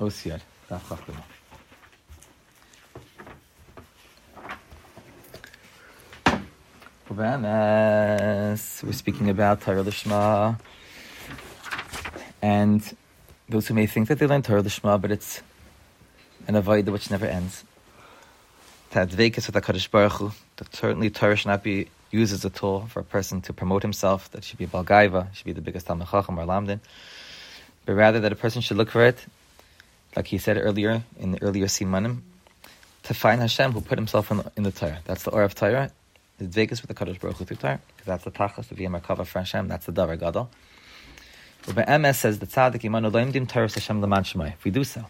Daf Chachma. We're speaking about Torah Lishma, and those who may think that they learn Torah Lishma, but it's an avoid which never ends. Tadvekis with HaKadosh Baruch Hu, that certainly Torah should not be used as a tool for a person to promote himself, that should be Balgaiva, should be the biggest Talmud Chacham or Lamdin, but rather that a person should look for it, like he said earlier in the earlier Simanim, to find Hashem who put himself in the, in the Torah. That's the Or of Torah, is Vegas with the Kadosh Baruch Hu through Torah, because that's the Tachas, the V'yam HaKava for Hashem, that's the Davar Gadol. Rabbi MS says the Tzaddik Imanu Loimdim Torah Hashem Laman Shemai. If we do so,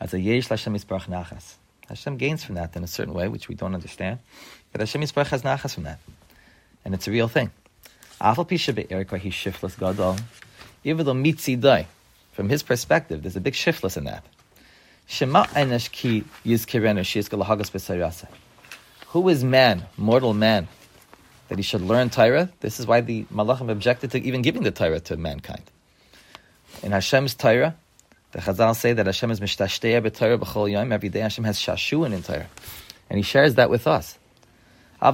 as a Yesh Hashem Yisbarach Nachas, Hashem gains from that in a certain way, which we don't understand, but Hashem Yisbarach has Nachas from that, and it's a real thing. Afal Pisha Be'erik, he's shiftless Gadol, even though Mitzi Dai, from his perspective, there's a big shiftless in that. Who is man, mortal man, that he should learn Torah? This is why the Malachim objected to even giving the Torah to mankind. In Hashem's Torah, the Chazal say that Hashem is mishtashteya b'Torah b'chol yom. Every day Hashem has shashuin in Torah, and He shares that with us. A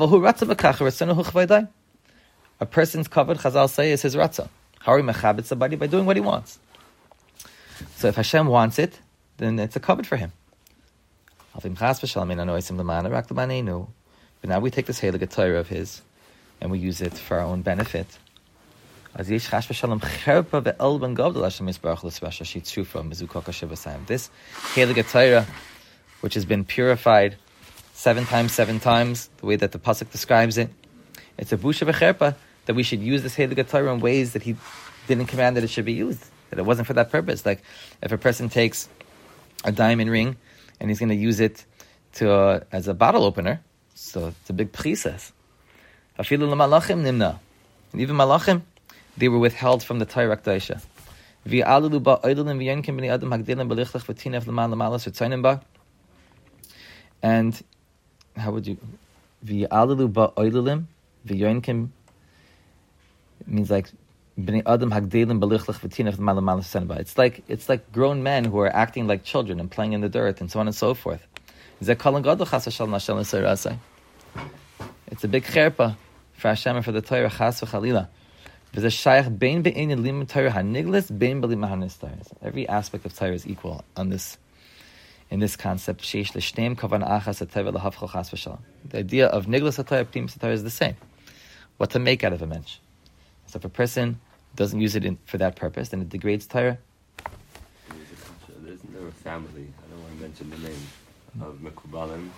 person's covered, Chazal say, is his ratzah. How he mechabit somebody by doing what he wants. So if Hashem wants it, then it's a covered for him. But now we take this Heilige Torah of his and we use it for our own benefit. This Heilige Torah, which has been purified seven times, seven times, the way that the Pasuk describes it, it's a busha v'cherpa that we should use this Heilige Torah in ways that he didn't command that it should be used, that it wasn't for that purpose. Like if a person takes a diamond ring and he's going to use it to uh, as a bottle opener. So it's a big princess. And even malachim, they were withheld from the Torah Daisha. And how would you? V'alalu means like it's like it's like grown men who are acting like children and playing in the dirt and so on and so forth. It's a big cherpa for Hashem and for the Torah shaykh. Every aspect of Torah is equal on this in this concept. The idea of pnimis Torah is the same. What to make out of a mensch. So if a person doesn't use it in, for that purpose, then it degrades Torah. Isn't there a family, I don't want to mention the name, of Mekubalim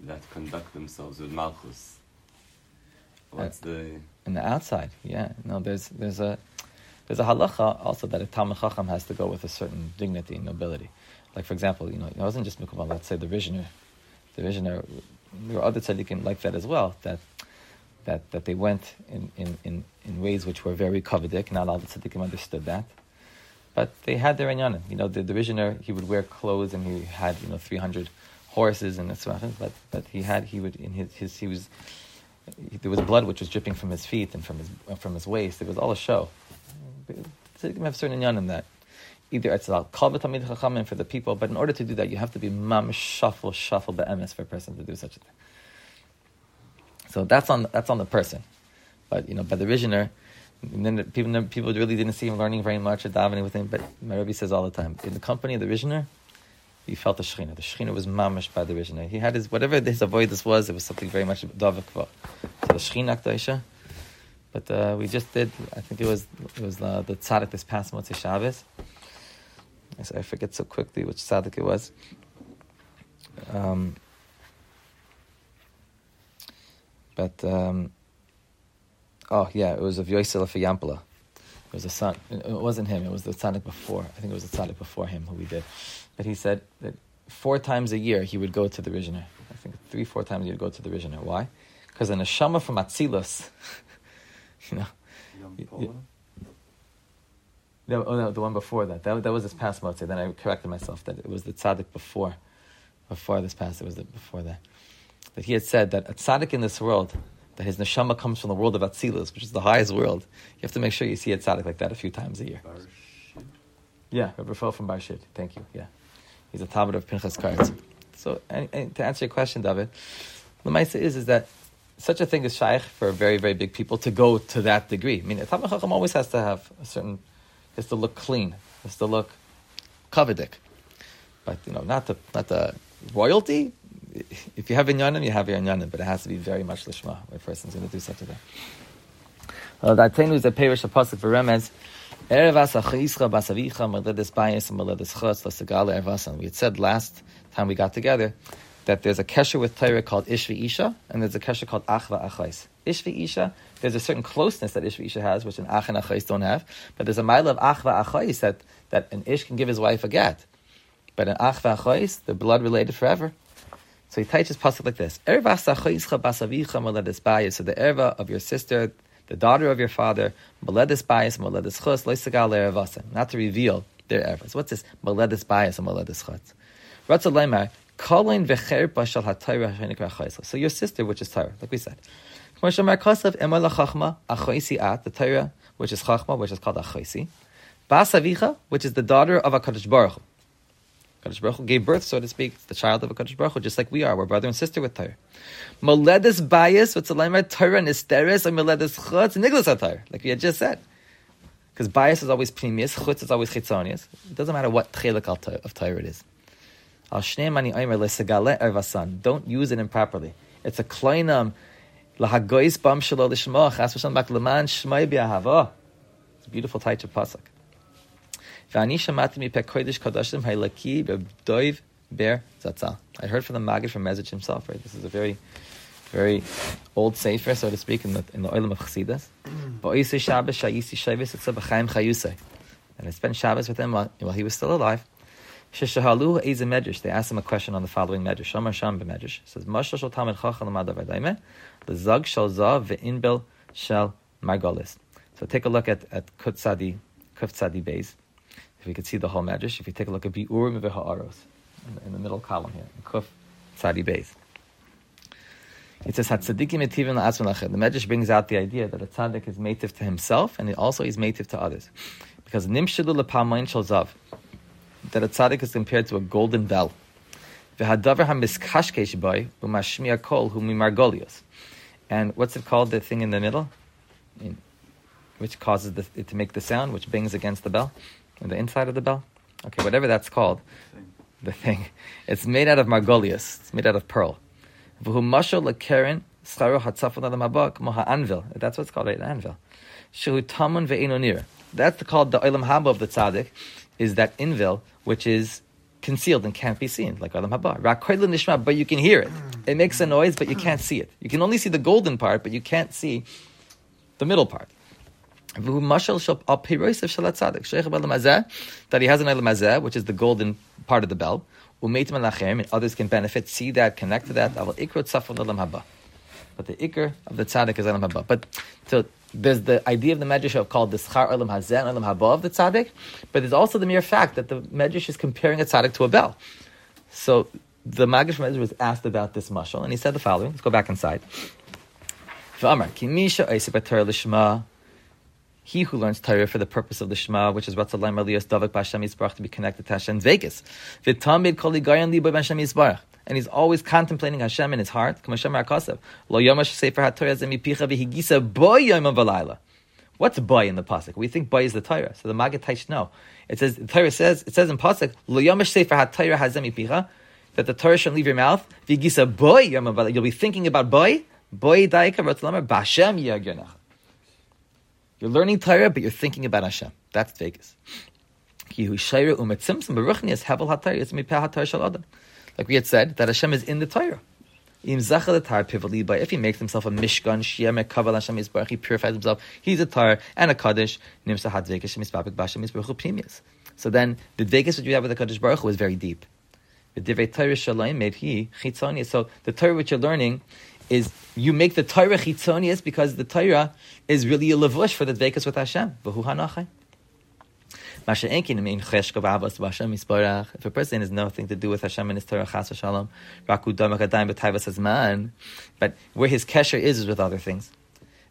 that conduct themselves with Malchus? What's uh, the... In the outside, yeah. No, there's there's a there's a halacha also that a Talmud Chacham has to go with a certain dignity and nobility. Like for example, you know, it wasn't just Mekubal, let's say the Rishner. The Rishner, there were other tzaddikim like that as well, that that, that they went in, in, in, in ways which were very coveted. Not all the tzaddikim understood that. But they had their inyanim. You know, the, the Rizhiner, he would wear clothes and he had, you know, 300 horses and on. But, but he had, he would, in his, his he was, he, there was blood which was dripping from his feet and from his, from his waist. It was all a show. Tzaddikim have certain inyanim that either it's a kol tamid chachamim for the people, but in order to do that, you have to be mam shuffle shuffle be'emes for a person to do such a thing. So that's on that's on the person. But you know, by the Rizhiner, then people people really didn't see him learning very much or davening with him. But my Rebbe says all the time, in the company of the Rizhiner, he felt the shechina. The shechina was mamish by the Rizhiner. He had his whatever his avoidance was. It was something very much davik So the shechina. But uh, we just did. I think it was it was uh, the tzaddik this past Motzei Shabbos. I forget so quickly which tzaddik it was. Um, But um, oh yeah, it was of Yosel of Yampala. It was a son. It wasn't him. It was the tzaddik before. I think it was the tzaddik before him who we did. But he said that four times a year he would go to the Rishner. I think three, four times he would go to the Rishner. Why? Because a neshama from Atzilus, you know. No, oh no, the one before that. That, that was this past Motzei. Then I corrected myself that it was the tzaddik before, before this past. It was the, before that that he had said that a tzaddik in this world, that his neshama comes from the world of Atzilus, which is the highest world. You have to make sure you see a tzaddik like that a few times a year. Yeah, Rabbi Rafael from Bershad. Thank you. Yeah, he's a Talmud of Pinchas Koretz. So, and, and to answer your question, David, the Maisa is is that such a thing is shaykh for very very big people to go to that degree. I mean, a Talmud Chacham always has to have a certain, has to look clean, has to look kavadik, but you know, not the not the royalty. If you have inyanim, you have your inyanim, but it has to be very much lishma. Where a person's going to do such a thing. Uh, that thing is a perish pasuk for remez. Erev basavicha bayis. We had said last time we got together that there's a kesher with Torah called Ishvi Isha, and there's a kesher called Achva Achais. Ishvi Isha, there's a certain closeness that Ishvi Isha has, which an Ach and Achais don't have, but there's a mile of Achva Achais that, that an Ish can give his wife a get. But an Achva Achais, they're blood related forever. So he teaches pasuk like this: Erev asachaischa basavicha maledis bayis. So the erva of your sister, the daughter of your father, maledis bayis, maledis chus, loisagal erevasa. Not to reveal their ervas. What's this maledis bayis and chus? Ratzal leimar kolin v'cherpa shal hatayra shenikra. So your sister, which is Torah, like we said. The Torah, which is Chachma, which is called Achoisi. Basavicha, which is the daughter of a Baruch Hu. Kadosh Baruch Hu gave birth, so to speak, the child of a Kadosh Baruch Hu, just like we are. We're brother and sister with Torah. Moledis bias, what's the lemar Torah nisteres, or moledis chutz niglas Torah, like we had just said. Because bias is always pnimius, chutz is always chitzonius. It doesn't matter what chelik of Torah it is. Al mani oimer lesegale ervasan. Don't use it improperly. It's a kleinam lahagois bam shelo lishmoach. As some back leman. It's a beautiful title pasuk. I heard from the Maggid from Mezrich himself. Right, this is a very, very old sefer, so to speak, in the in the oilam of Chassidus. And I spent Shabbos with him while, while he was still alive. Medrash. They asked him a question on the following Medrash. Shamar Sham b'Medrash. says, Mashal shal tamid chachal l'madav adaime, l'zag shal zav ve'inbel shal margolis. So take a look at, at Kut Tzadi, Beis. If you could see the whole Medrash, if you take a look at Bi'urim v'ha'aros, in, in the middle column here, Kuf Tzadi Beis. It says Hatzadikim etivim la'atzman lachem. The Medrash brings out the idea that a tzaddik is native to himself and also is native to others, because nimshilu lepamayin zav, that a tzaddik is compared to a golden bell. V'hadavar hamiskashkesh boy umashmiya kol hu. And what's it called? The thing in the middle, which causes the, it to make the sound, which bangs against the bell, the inside of the bell. Okay, whatever that's called, the thing. It's made out of margolius. It's made out of pearl. Adam anvil. That's what's called right, an anvil. That's called the olam haba of the tzaddik, is that invil which is concealed and can't be seen, like olam haba. But you can hear it. It makes a noise, but you can't see it. You can only see the golden part, but you can't see the middle part. That he has an olam hazeh, which is the golden part of the bell. And others can benefit, see that, connect to that. But the ikr of the tzaddik is olam haba. But so there's the idea of the medrash called the schar olam hazeh and olam haba of the tzaddik. But there's also the mere fact that the medrash is comparing a tzaddik to a bell. So the Magish Medrash was asked about this mashal, and he said the following. Let's go back inside. V'amar, ki misha oiseh lishma, he who learns Torah for the purpose of the Shema, which is Ratzalai Malias Davak B'Hashem Yisbarach, to be connected to Hashem's Vegas. V'tamid koli gayan libo B'Hashem Yisbarach. And he's always contemplating Hashem in his heart. What's boy in the pasuk? We think boy is the Torah. So the Maggid no. It says the Torah says it says in pasuk lo yomash sefer ha-Torah hazeh mipicha that the Torah shouldn't leave your mouth. V'higisa boy. You'll be thinking about boy. Boy daika Ratzalai B'Hashem yagyonach. You're learning Torah, but you're thinking about Hashem. That's Vegas. Like we had said, that Hashem is in the Torah. If he makes himself a mishkan, Hashem Yisbarach, he purifies himself. He's a tar and a kaddish. So then, the Vegas that you have with the Kadosh Baruch Hu is very deep. Torah. So the Torah which you're learning is you make the Torah chitzonius because the Torah is really a levush for the Vekas with Hashem. If a person has nothing to do with Hashem and his Torah chas v'shalom, raku man, but where his kesher is is with other things.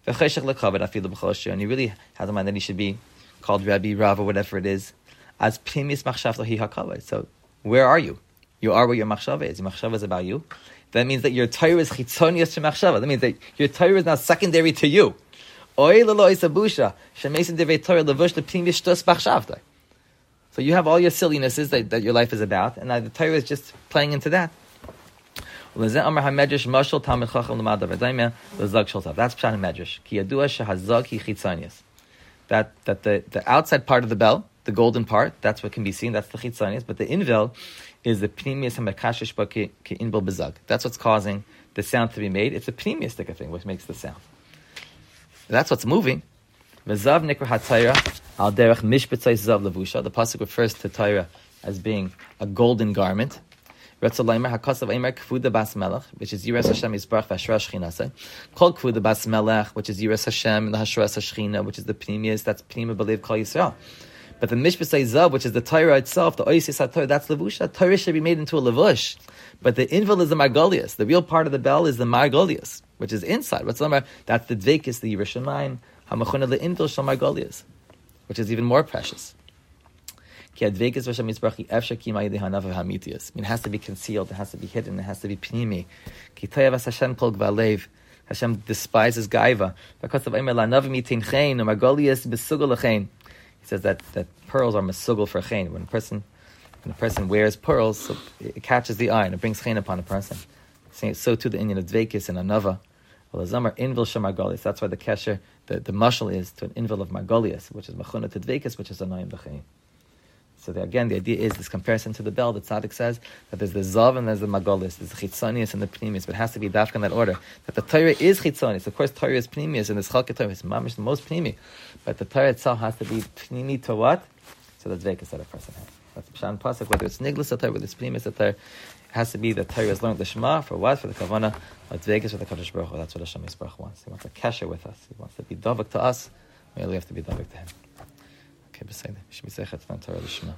And he really has a mind that he should be called Rabbi, Rav, or whatever it is. as hi. So where are you? You are what your machshava is. Your machshava is about you. That means that your Torah is chitzonius to machshava. That means that your Torah is now secondary to you. So you have all your sillinesses that, that your life is about, and the Torah is just playing into that. That's pshat in medrash. That that the, the outside part of the bell, the golden part, that's what can be seen. That's the chitzonius. But the invel is the pneumius hamakashish ki invel bezag. That's what's causing the sound to be made. It's a pneumiustic thing which makes the sound. That's what's moving. Vezav nikra hatayra al derech mishbetzay zav levusha. The pasuk refers to Torah as being a golden garment. Retzalaymer hakasav Eimer kvuda bas melech, which is Yiras Hashem Yisbarach v'Hashra Shechinase. Kol kvuda bas melech, which is Yiras Hashem and the Hashra Shechina, which is the pneumius, that's pneumius believe Kol Yisrael. But the Mishpasei Zav, which is the Torah itself, the Oisis HaTorah, that's Levusha. Torah should be made into a Levush. But the inval is the Margolius. The real part of the bell is the Margolius, which is inside. What's the That's the Dvekis, the Yerushalayim, Hamachuna the Inval Shal Margolius, which is even more precious. It has to be concealed, it has to be hidden, it has to be pnimi. Hashem despises gaiva. He says that, that pearls are masugal for chen. When a person when a person wears pearls, so it catches the eye and it brings chen upon a person. So too the Indian of dvekis and anava. Well, zamar invil shemargolius. That's why the kesher, the, the mushal is to an invil of margolius, which is machuna to dvekis, which is anayim b'chein. So the, again, the idea is this comparison to the bell. The tzaddik says that there's the zav and there's the magolis, there's the chitzonius and the pneumius, but it has to be dafka in that order. That the Torah is chitzonius. Of course, Torah is pneumius, and this chalke Torah is mamish the most pneumi. But the Torah itself has to be pnimi to what? So that's vekas that a person has. That's pshan pasuk. Whether it's niglas Torah, whether it's pneumius Torah, it has to be the Torah has learned the Shema for what? For the kavana. It's vekas for the Kadosh Baruch That's what Hashem Yisbarach wants. He wants a kasher with us. He wants to be davak to us. We only have to be davak to him. אוקיי, בסדר, יש מסכת, נתראה לשמה.